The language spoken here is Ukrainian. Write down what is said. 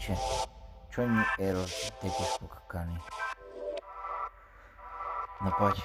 Коротше, не ерор, ты штука камінь. Напать.